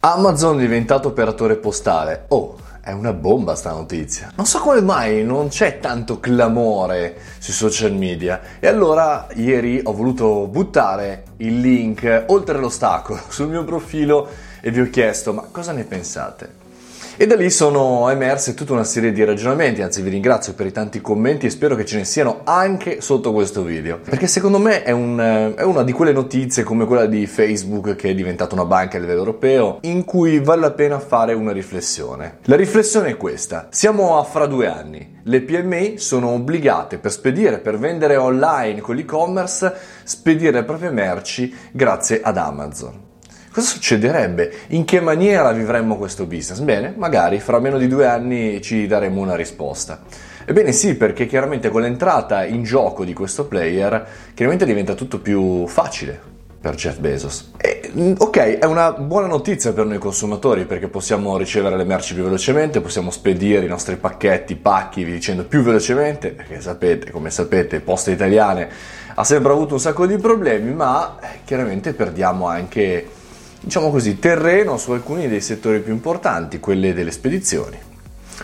Amazon è diventato operatore postale. Oh, è una bomba sta notizia. Non so come mai non c'è tanto clamore sui social media. E allora ieri ho voluto buttare il link oltre l'ostacolo sul mio profilo e vi ho chiesto ma cosa ne pensate? E da lì sono emerse tutta una serie di ragionamenti, anzi vi ringrazio per i tanti commenti e spero che ce ne siano anche sotto questo video, perché secondo me è, un, è una di quelle notizie come quella di Facebook che è diventata una banca a livello europeo, in cui vale la pena fare una riflessione. La riflessione è questa, siamo a fra due anni, le PMI sono obbligate per spedire, per vendere online con l'e-commerce, spedire le proprie merci grazie ad Amazon. Cosa succederebbe? In che maniera vivremmo questo business? Bene, magari fra meno di due anni ci daremo una risposta. Ebbene sì, perché chiaramente con l'entrata in gioco di questo player, chiaramente diventa tutto più facile per Jeff Bezos. E, mm, ok, è una buona notizia per noi consumatori perché possiamo ricevere le merci più velocemente, possiamo spedire i nostri pacchetti, pacchi, vi dicendo più velocemente, perché sapete, come sapete, Poste Italiane ha sempre avuto un sacco di problemi, ma eh, chiaramente perdiamo anche diciamo così, terreno su alcuni dei settori più importanti, quelli delle spedizioni.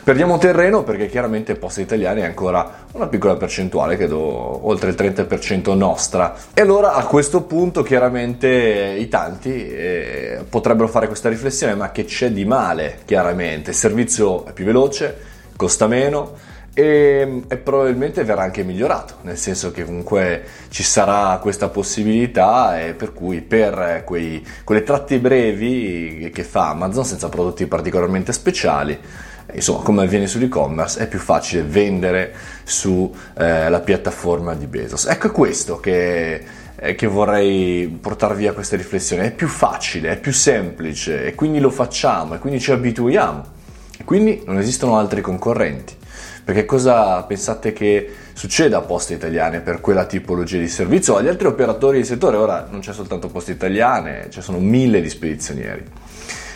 Perdiamo terreno perché chiaramente Poste Italiane è ancora una piccola percentuale, credo oltre il 30% nostra. E allora a questo punto chiaramente i tanti eh, potrebbero fare questa riflessione, ma che c'è di male chiaramente? Il servizio è più veloce, costa meno, e, e, probabilmente verrà anche migliorato, nel senso che comunque ci sarà questa possibilità e per cui per quei, quelle tratte brevi che fa Amazon senza prodotti particolarmente speciali, insomma come avviene sull'e-commerce, è più facile vendere sulla eh, piattaforma di Bezos. Ecco questo che, eh, che vorrei portare via questa riflessione, è più facile, è più semplice e quindi lo facciamo e quindi ci abituiamo e quindi non esistono altri concorrenti. Perché cosa pensate che succeda a Poste Italiane per quella tipologia di servizio? Agli altri operatori del settore, ora non c'è soltanto Poste Italiane, ci sono mille di spedizionieri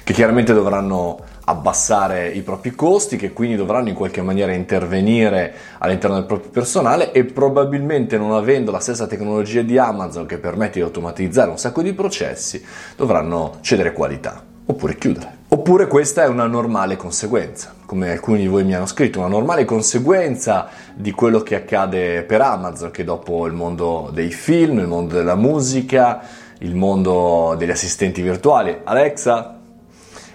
che chiaramente dovranno abbassare i propri costi, che quindi dovranno in qualche maniera intervenire all'interno del proprio personale e probabilmente non avendo la stessa tecnologia di Amazon che permette di automatizzare un sacco di processi, dovranno cedere qualità oppure chiudere. Oppure questa è una normale conseguenza, come alcuni di voi mi hanno scritto, una normale conseguenza di quello che accade per Amazon, che dopo il mondo dei film, il mondo della musica, il mondo degli assistenti virtuali, Alexa,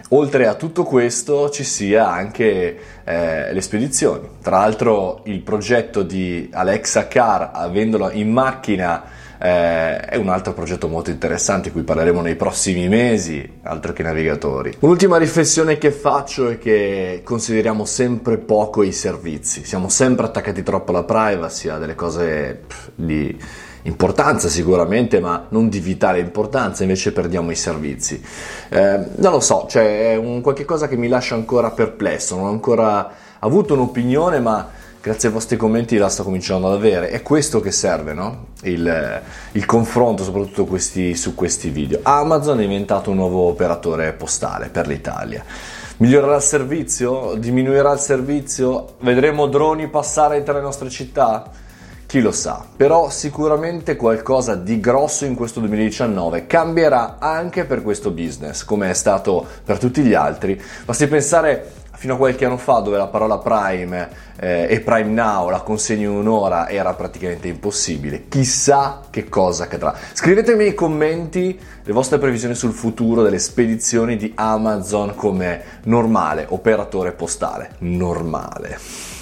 oltre a tutto questo ci sia anche eh, le spedizioni. Tra l'altro il progetto di Alexa Car, avendolo in macchina, eh, è un altro progetto molto interessante di cui parleremo nei prossimi mesi, altro che navigatori. Un'ultima riflessione che faccio è che consideriamo sempre poco i servizi, siamo sempre attaccati troppo alla privacy, a delle cose pff, di importanza sicuramente, ma non di vitale importanza, invece perdiamo i servizi. Eh, non lo so, cioè è un qualche cosa che mi lascia ancora perplesso, non ho ancora avuto un'opinione, ma grazie ai vostri commenti la sto cominciando ad avere. È questo che serve, no? il, il, confronto, soprattutto questi, su questi video. Amazon è diventato un nuovo operatore postale per l'Italia. Migliorerà il servizio? Diminuirà il servizio? Vedremo droni passare tra le nostre città? Chi lo sa, però sicuramente qualcosa di grosso in questo 2019 cambierà anche per questo business, come è stato per tutti gli altri. Basti pensare fino a qualche anno fa dove la parola Prime eh, e Prime Now, la consegna in un'ora, era praticamente impossibile. Chissà che cosa accadrà. Scrivetemi nei commenti le vostre previsioni sul futuro delle spedizioni di Amazon come normale operatore postale. Normale.